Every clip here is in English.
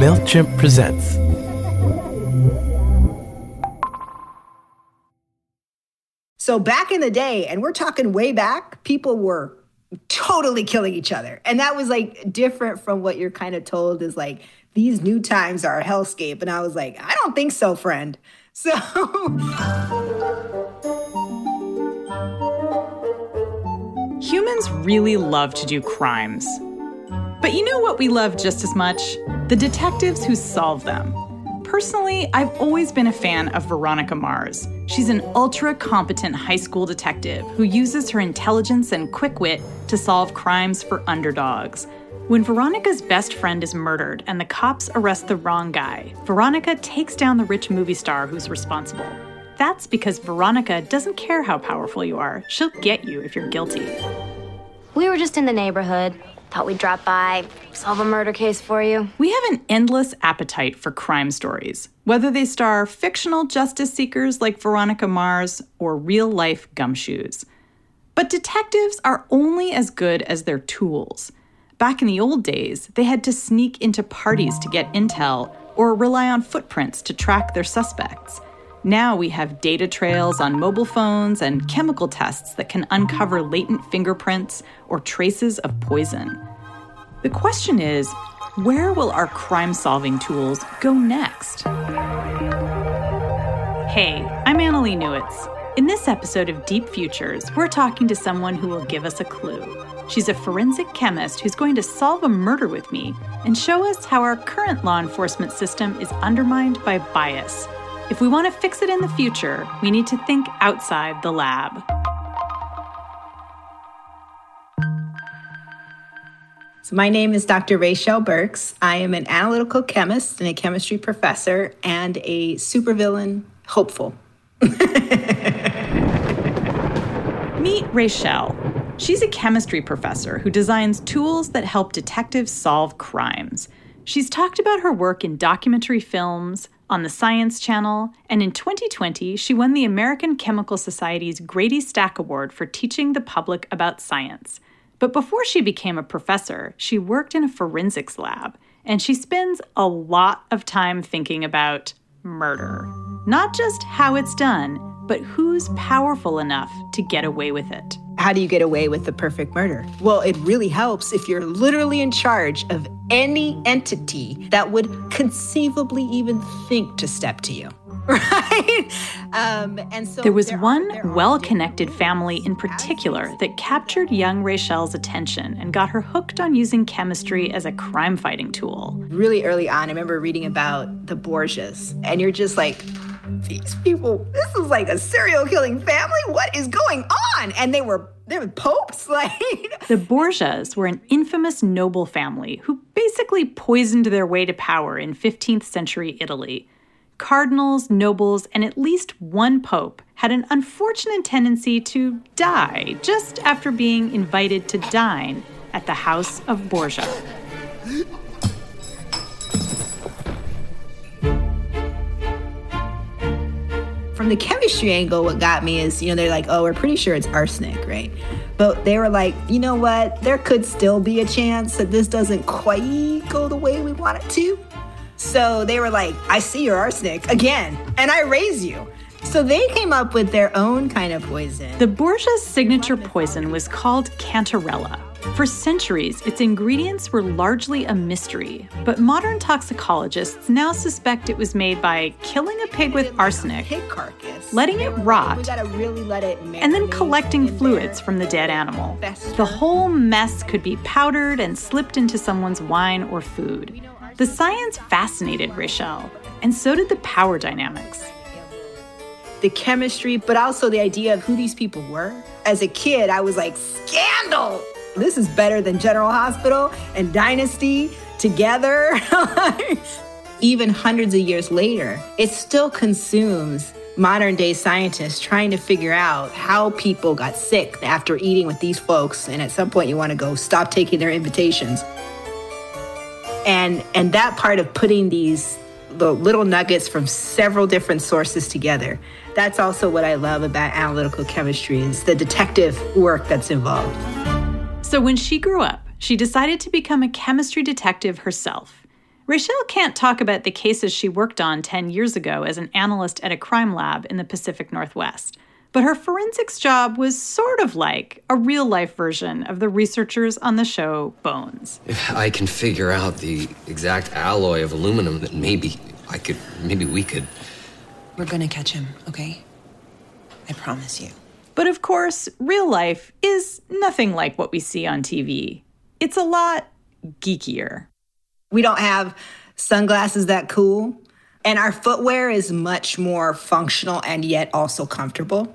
MailChimp presents. So back in the day, and we're talking way back, people were totally killing each other. And that was like different from what you're kind of told is like, these new times are a hellscape. And I was like, I don't think so, friend. So. Humans really love to do crimes. But you know what we love just as much? The detectives who solve them. Personally, I've always been a fan of Veronica Mars. She's an ultra competent high school detective who uses her intelligence and quick wit to solve crimes for underdogs. When Veronica's best friend is murdered and the cops arrest the wrong guy, Veronica takes down the rich movie star who's responsible. That's because Veronica doesn't care how powerful you are, she'll get you if you're guilty. We were just in the neighborhood. Thought we'd drop by, solve a murder case for you. We have an endless appetite for crime stories, whether they star fictional justice seekers like Veronica Mars or real life gumshoes. But detectives are only as good as their tools. Back in the old days, they had to sneak into parties to get intel or rely on footprints to track their suspects. Now we have data trails on mobile phones and chemical tests that can uncover latent fingerprints or traces of poison. The question is where will our crime solving tools go next? Hey, I'm Annalee Newitz. In this episode of Deep Futures, we're talking to someone who will give us a clue. She's a forensic chemist who's going to solve a murder with me and show us how our current law enforcement system is undermined by bias if we want to fix it in the future, we need to think outside the lab. So, my name is Dr. Raychelle Burks. I am an analytical chemist and a chemistry professor and a supervillain hopeful. Meet Raychelle. She's a chemistry professor who designs tools that help detectives solve crimes. She's talked about her work in documentary films, on the Science Channel, and in 2020, she won the American Chemical Society's Grady Stack Award for teaching the public about science. But before she became a professor, she worked in a forensics lab, and she spends a lot of time thinking about murder. Not just how it's done, but who's powerful enough to get away with it. How do you get away with the perfect murder? Well, it really helps if you're literally in charge of any entity that would conceivably even think to step to you. Right? Um, and so there was there one well connected family in particular that captured young Raychelle's attention and got her hooked on using chemistry as a crime fighting tool. Really early on, I remember reading about the Borgias, and you're just like, these people, this is like a serial killing family. What is going on? And they were they were popes like the borgias were an infamous noble family who basically poisoned their way to power in 15th century italy cardinals nobles and at least one pope had an unfortunate tendency to die just after being invited to dine at the house of borgia from the chemistry angle, what got me is, you know, they're like, oh, we're pretty sure it's arsenic, right? But they were like, you know what? There could still be a chance that this doesn't quite go the way we want it to. So they were like, I see your arsenic again, and I raise you. So they came up with their own kind of poison. The Borgia's signature poison was called Cantarella. For centuries, its ingredients were largely a mystery, but modern toxicologists now suspect it was made by killing a pig with arsenic, letting it rot, and then collecting fluids from the dead animal. The whole mess could be powdered and slipped into someone's wine or food. The science fascinated Raychelle, and so did the power dynamics the chemistry, but also the idea of who these people were. As a kid, I was like, scandal! This is better than General Hospital and Dynasty together. Even hundreds of years later, it still consumes modern day scientists trying to figure out how people got sick after eating with these folks. And at some point, you want to go stop taking their invitations. And, and that part of putting these the little nuggets from several different sources together. That's also what I love about analytical chemistry is the detective work that's involved. So when she grew up, she decided to become a chemistry detective herself. Raychelle can't talk about the cases she worked on 10 years ago as an analyst at a crime lab in the Pacific Northwest. But her forensics job was sort of like a real life version of the researchers on the show Bones. If I can figure out the exact alloy of aluminum, then maybe I could, maybe we could. We're gonna catch him, okay? I promise you. But of course, real life is nothing like what we see on TV. It's a lot geekier. We don't have sunglasses that cool. And our footwear is much more functional and yet also comfortable.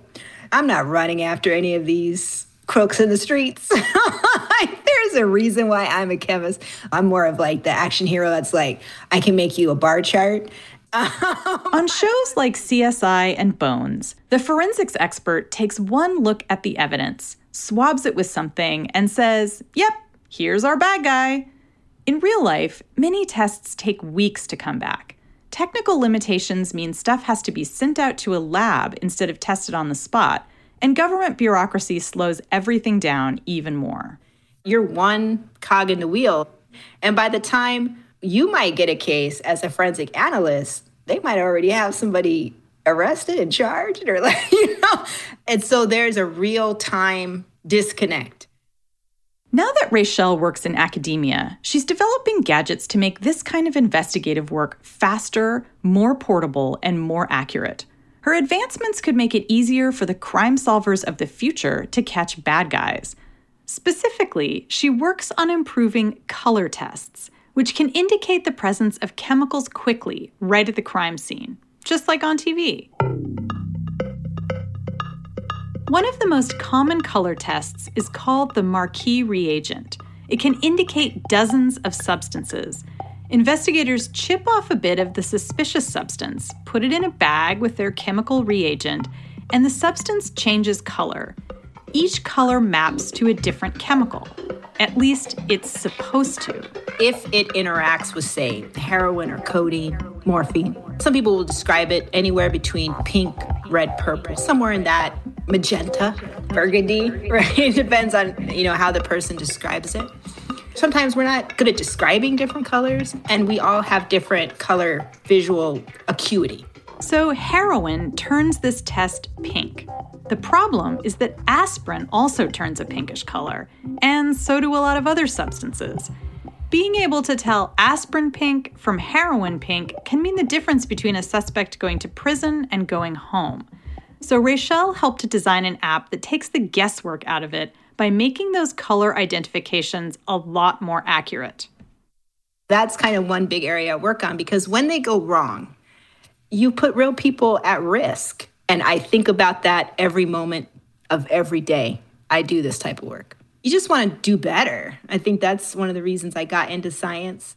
I'm not running after any of these crooks in the streets. There's a reason why I'm a chemist. I'm more of like the action hero that's like, I can make you a bar chart. On shows like CSI and Bones, the forensics expert takes one look at the evidence, swabs it with something, and says, Yep, here's our bad guy. In real life, many tests take weeks to come back. Technical limitations mean stuff has to be sent out to a lab instead of tested on the spot, and government bureaucracy slows everything down even more. You're one cog in the wheel, and by the time you might get a case as a forensic analyst, they might already have somebody arrested and charged, or like, you know. And so there's a real time disconnect. Now that Raychelle works in academia, she's developing gadgets to make this kind of investigative work faster, more portable, and more accurate. Her advancements could make it easier for the crime solvers of the future to catch bad guys. Specifically, she works on improving color tests, which can indicate the presence of chemicals quickly, right at the crime scene, just like on TV. One of the most common color tests is called the Marquis reagent. It can indicate dozens of substances. Investigators chip off a bit of the suspicious substance, put it in a bag with their chemical reagent, and the substance changes color. Each color maps to a different chemical. At least it's supposed to. If it interacts with, say, heroin or codeine, morphine, some people will describe it anywhere between pink, red, purple, somewhere in that magenta, burgundy, right? It depends on, you know, how the person describes it. Sometimes we're not good at describing different colors, and we all have different color visual acuity. So, heroin turns this test pink. The problem is that aspirin also turns a pinkish color, and so do a lot of other substances. Being able to tell aspirin pink from heroin pink can mean the difference between a suspect going to prison and going home. So Raychelle helped to design an app that takes the guesswork out of it by making those color identifications a lot more accurate. That's kind of one big area I work on because when they go wrong, you put real people at risk. And I think about that every moment of every day I do this type of work. You just want to do better. I think that's one of the reasons I got into science.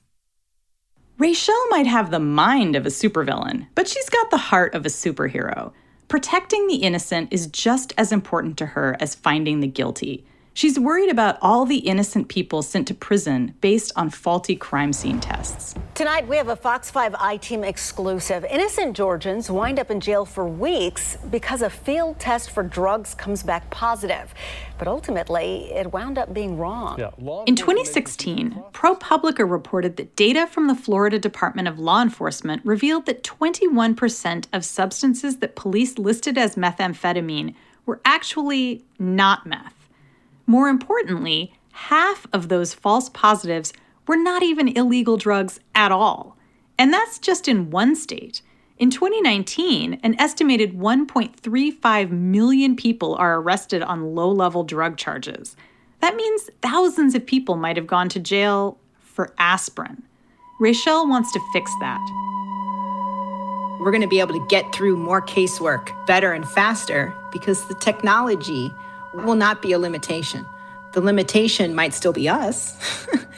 Raychelle might have the mind of a supervillain, but she's got the heart of a superhero. Protecting the innocent is just as important to her as finding the guilty. She's worried about all the innocent people sent to prison based on faulty crime scene tests. Tonight, we have a Fox 5 I Team exclusive. Innocent Georgians wind up in jail for weeks because a field test for drugs comes back positive. But ultimately, it wound up being wrong. Yeah, in 2016, ProPublica reported that data from the Florida Department of Law Enforcement revealed that 21% of substances that police listed as methamphetamine were actually not meth. More importantly, half of those false positives were not even illegal drugs at all. And that's just in one state. In 2019, an estimated 1.35 million people are arrested on low level drug charges. That means thousands of people might have gone to jail for aspirin. Raychelle wants to fix that. We're going to be able to get through more casework better and faster because the technology will not be a limitation. The limitation might still be us.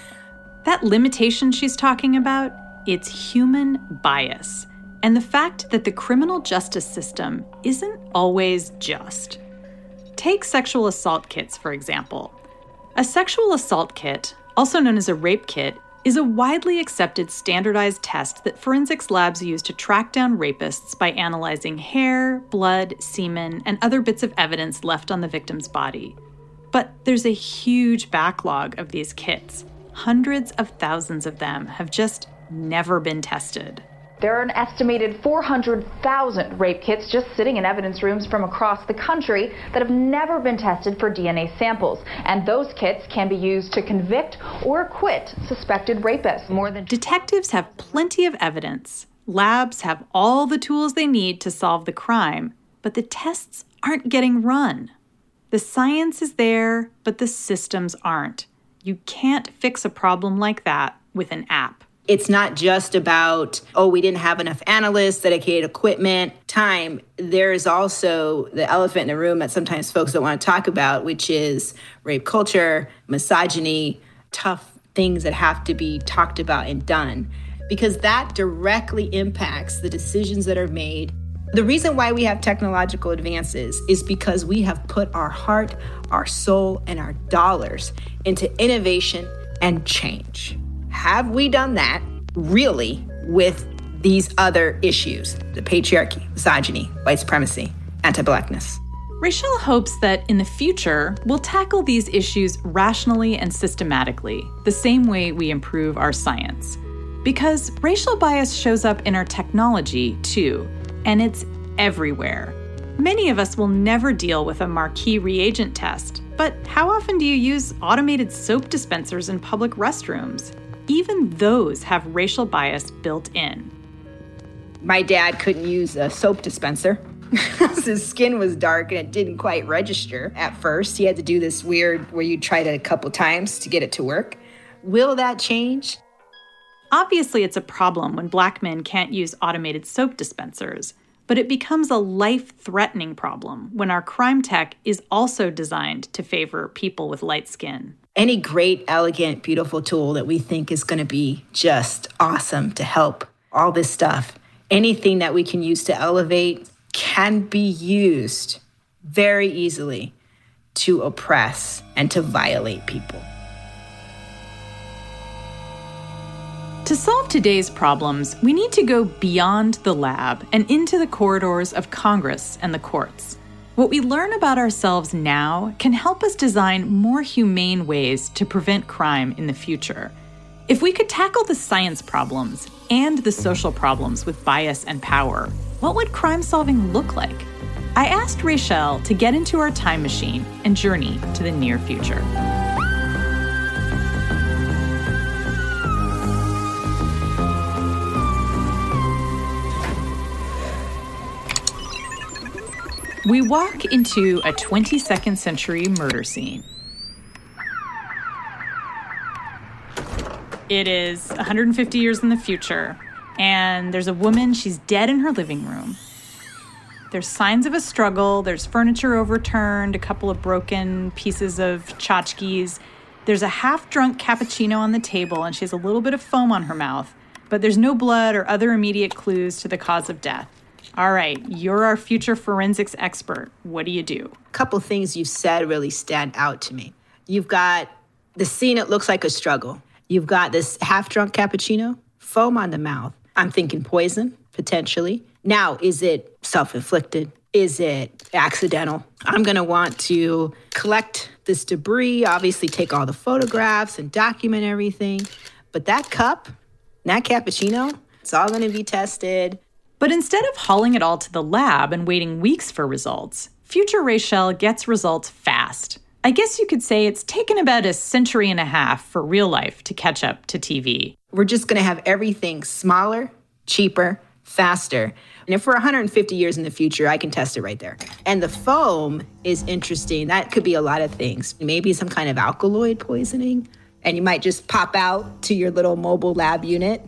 that limitation she's talking about, it's human bias and the fact that the criminal justice system isn't always just. Take sexual assault kits, for example. A sexual assault kit, also known as a rape kit, is a widely accepted standardized test that forensics labs use to track down rapists by analyzing hair, blood, semen, and other bits of evidence left on the victim's body. But there's a huge backlog of these kits. Hundreds of thousands of them have just never been tested. There are an estimated 400,000 rape kits just sitting in evidence rooms from across the country that have never been tested for DNA samples. And those kits can be used to convict or acquit suspected rapists. More than Detectives have plenty of evidence. Labs have all the tools they need to solve the crime, but the tests aren't getting run. The science is there, but the systems aren't. You can't fix a problem like that with an app. It's not just about, oh, we didn't have enough analysts, dedicated equipment, time. There is also the elephant in the room that sometimes folks don't want to talk about, which is rape culture, misogyny, tough things that have to be talked about and done, because that directly impacts the decisions that are made. The reason why we have technological advances is because we have put our heart, our soul, and our dollars into innovation and change. Have we done that really with these other issues the patriarchy, misogyny, white supremacy, anti blackness? Raychelle hopes that in the future, we'll tackle these issues rationally and systematically, the same way we improve our science. Because racial bias shows up in our technology, too, and it's everywhere. Many of us will never deal with a Marquis reagent test, but how often do you use automated soap dispensers in public restrooms? Even those have racial bias built in. My dad couldn't use a soap dispenser. His skin was dark and it didn't quite register at first. He had to do this weird where you tried it a couple times to get it to work. Will that change? Obviously, it's a problem when black men can't use automated soap dispensers, but it becomes a life threatening problem when our crime tech is also designed to favor people with light skin any great, elegant, beautiful tool that we think is going to be just awesome to help all this stuff, anything that we can use to elevate can be used very easily to oppress and to violate people. To solve today's problems, we need to go beyond the lab and into the corridors of Congress and the courts. What we learn about ourselves now can help us design more humane ways to prevent crime in the future. If we could tackle the science problems and the social problems with bias and power, what would crime solving look like? I asked Raychelle to get into our time machine and journey to the near future. We walk into a 22nd century murder scene. It is 150 years in the future, and there's a woman, she's dead in her living room. There's signs of a struggle, there's furniture overturned, a couple of broken pieces of tchotchkes. There's a half drunk cappuccino on the table, and she has a little bit of foam on her mouth, but there's no blood or other immediate clues to the cause of death. All right, you're our future forensics expert. What do you do? A couple things you said really stand out to me. You've got the scene, it looks like a struggle. You've got this half drunk cappuccino, foam on the mouth. I'm thinking poison, potentially. Now, is it self inflicted? Is it accidental? I'm gonna want to collect this debris, obviously, take all the photographs and document everything. But that cup, that cappuccino, it's all gonna be tested. But instead of hauling it all to the lab and waiting weeks for results, future Raychelle gets results fast. I guess you could say it's taken about a century and a half for real life to catch up to TV. We're just going to have everything smaller, cheaper, faster. And if we're 150 years in the future, I can test it right there. And the foam is interesting. That could be a lot of things. Maybe some kind of alkaloid poisoning. And you might just pop out to your little mobile lab unit,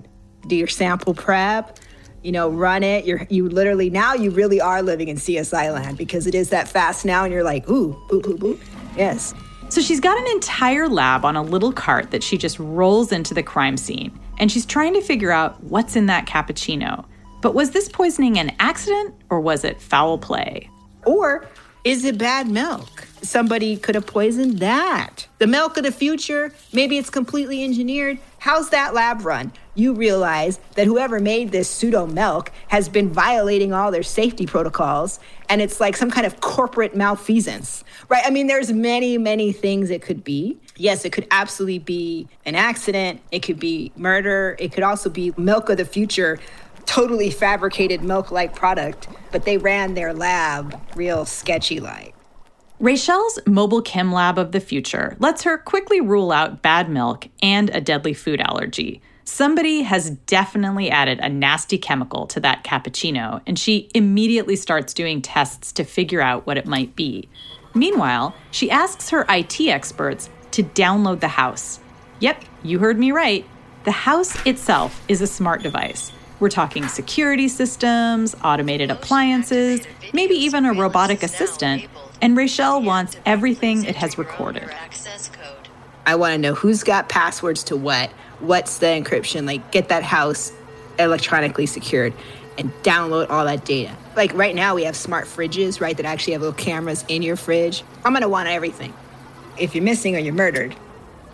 do your sample prep, you know, run it. You're you literally now you really are living in CSI land because it is that fast now, and you're like, ooh, boop, boop, boop. Yes. So she's got an entire lab on a little cart that she just rolls into the crime scene, and she's trying to figure out what's in that cappuccino. But was this poisoning an accident or was it foul play? Or is it bad milk? Somebody could have poisoned that. The milk of the future, maybe it's completely engineered. How's that lab run? You realize that whoever made this pseudo milk has been violating all their safety protocols, and it's like some kind of corporate malfeasance, right? I mean, there's many, many things it could be. Yes, it could absolutely be an accident. It could be murder. It could also be milk of the future, totally fabricated milk like product. But they ran their lab real sketchy like. Raychelle's mobile chem lab of the future lets her quickly rule out bad milk and a deadly food allergy. Somebody has definitely added a nasty chemical to that cappuccino, and she immediately starts doing tests to figure out what it might be. Meanwhile, she asks her IT experts to download the house. Yep, you heard me right. The house itself is a smart device. We're talking security systems, automated appliances, maybe even a robotic assistant. And Raychelle wants everything it has recorded. I want to know who's got passwords to what, what's the encryption, like get that house electronically secured and download all that data. Like right now, we have smart fridges, right, that actually have little cameras in your fridge. I'm gonna want everything. If you're missing or you're murdered,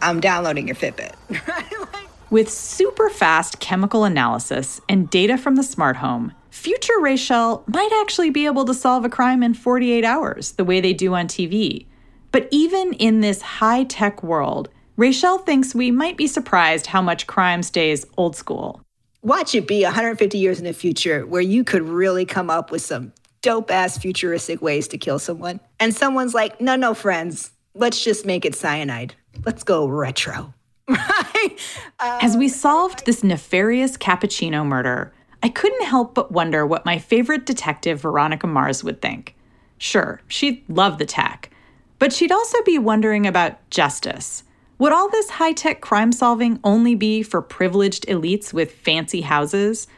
I'm downloading your Fitbit. With super fast chemical analysis and data from the smart home, future Raychelle might actually be able to solve a crime in 48 hours, the way they do on TV. But even in this high tech world, Raychelle thinks we might be surprised how much crime stays old school. Watch it be 150 years in the future where you could really come up with some dope ass futuristic ways to kill someone. And someone's like, no, no, friends, let's just make it cyanide. Let's go retro. As we um, solved this nefarious cappuccino murder, I couldn't help but wonder what my favorite detective, Veronica Mars, would think. Sure, she'd love the tech, but she'd also be wondering about justice. Would all this high tech crime solving only be for privileged elites with fancy houses?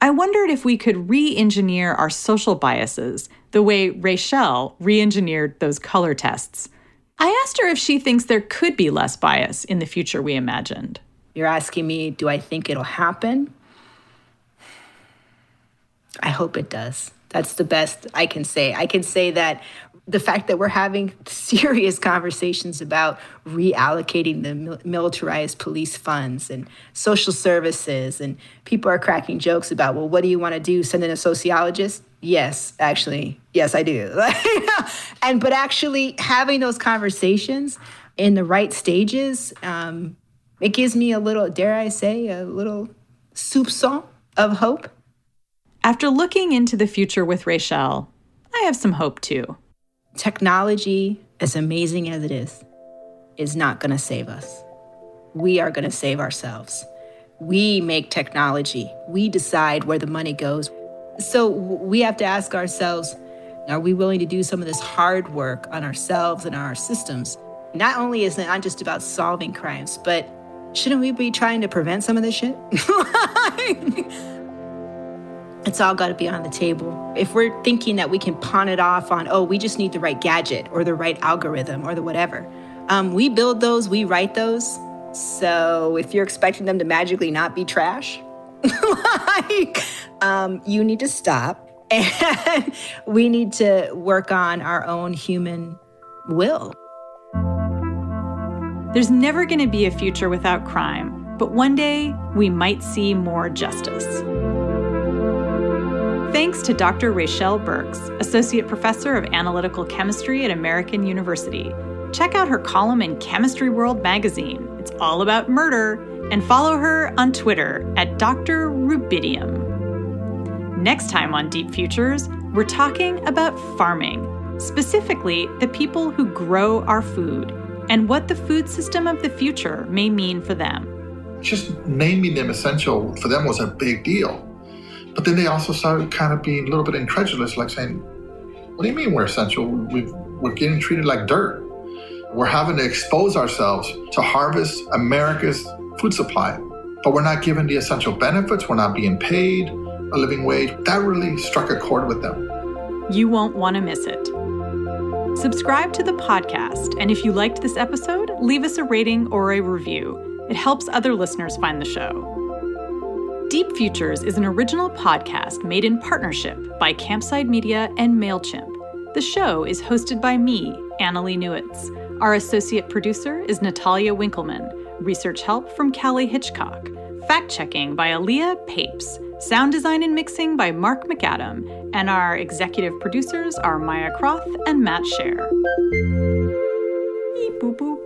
I wondered if we could re engineer our social biases the way Raychelle re engineered those color tests. I asked her if she thinks there could be less bias in the future we imagined. You're asking me, do I think it'll happen? I hope it does. That's the best I can say. I can say that the fact that we're having serious conversations about reallocating the militarized police funds and social services, and people are cracking jokes about, well, what do you want to do? Send in a sociologist? Yes, actually, yes, I do. and but actually having those conversations in the right stages, um, it gives me a little, dare I say, a little soupçon of hope. After looking into the future with Raychelle, I have some hope too. Technology, as amazing as it is, is not going to save us. We are going to save ourselves. We make technology, we decide where the money goes. So we have to ask ourselves are we willing to do some of this hard work on ourselves and our systems? Not only is it not just about solving crimes, but shouldn't we be trying to prevent some of this shit? It's all got to be on the table. If we're thinking that we can pawn it off on, oh, we just need the right gadget or the right algorithm or the whatever, um, we build those, we write those. So if you're expecting them to magically not be trash, like, um, you need to stop and we need to work on our own human will. There's never going to be a future without crime, but one day we might see more justice. Thanks to Dr. Raychelle Burks, Associate Professor of Analytical Chemistry at American University. Check out her column in Chemistry World magazine. It's all about murder, and follow her on Twitter at Dr. Rubidium. Next time on Deep Futures, we're talking about farming, specifically the people who grow our food, and what the food system of the future may mean for them. Just naming them essential for them was a big deal but then they also started kind of being a little bit incredulous, like saying, What do you mean we're essential? we we're getting treated like dirt. We're having to expose ourselves to harvest America's food supply, but we're not given the essential benefits. We're not being paid a living wage. That really struck a chord with them. You won't want to miss it. Subscribe to the podcast, and if you liked this episode, leave us a rating or a review. It helps other listeners find the show. Deep Futures is an original podcast made in partnership by Campside Media and MailChimp. The show is hosted by me, Annalee Newitz. Our associate producer is Natalia Winkleman. Research help from Callie Hitchcock. Fact checking by Aaliyah Papes. Sound design and mixing by Mark McAdam. And our executive producers are Maya Croth and Matt Scher. Beep boop boop.